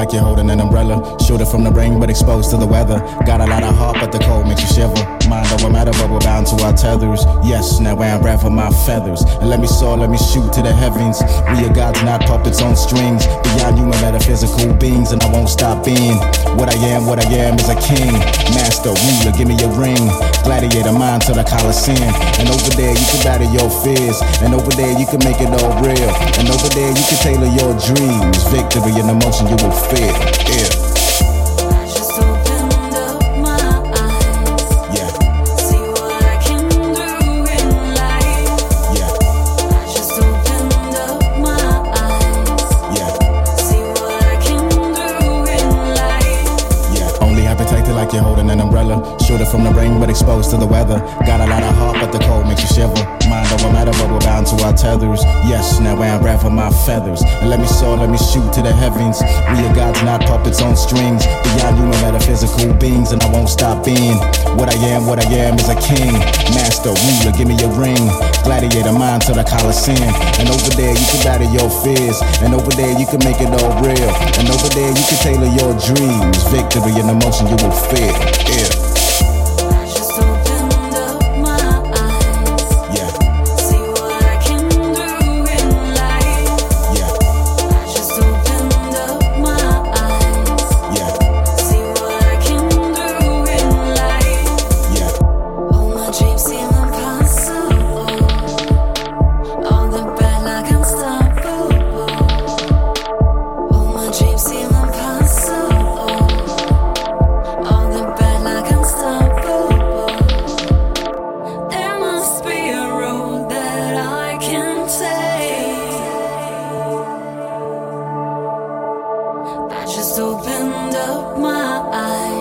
like you're holding an umbrella. Shoot it from the rain, but exposed to the weather. Got a lot of heart, but the cold makes you shiver. Mind over matter, our tethers. Yes, now I'm for my feathers. And let me soar, let me shoot to the heavens. We are gods, not puppets on strings. Beyond human metaphysical beings, and I won't stop being. What I am, what I am is a king. Master, ruler, give me a ring. Gladiator, mind to the Coliseum. And over there, you can battle your fears. And over there, you can make it all real. And over there, you can tailor your dreams. Victory and emotion you will feel. Yeah. Like you're holding an umbrella. Shoot it from the rain, but exposed to the weather. Got a lot of heart, but the cold makes you shiver. Mind over matter, but we're bound to our tethers. Yes, now I'm for my feathers. And let me soar, let me shoot to the heavens. We are gods, not puppets on strings. Beyond human metaphysical beings, and I won't stop being. What I am, what I am is a king. Master, ruler, give me a ring. Gladiator, mind to the Coliseum. And over there, you can battle your fears. And over there, you can make it all real. And over there, you can tailor your dreams. Victory and emotion you will feel. Yeah. just opened up my eyes.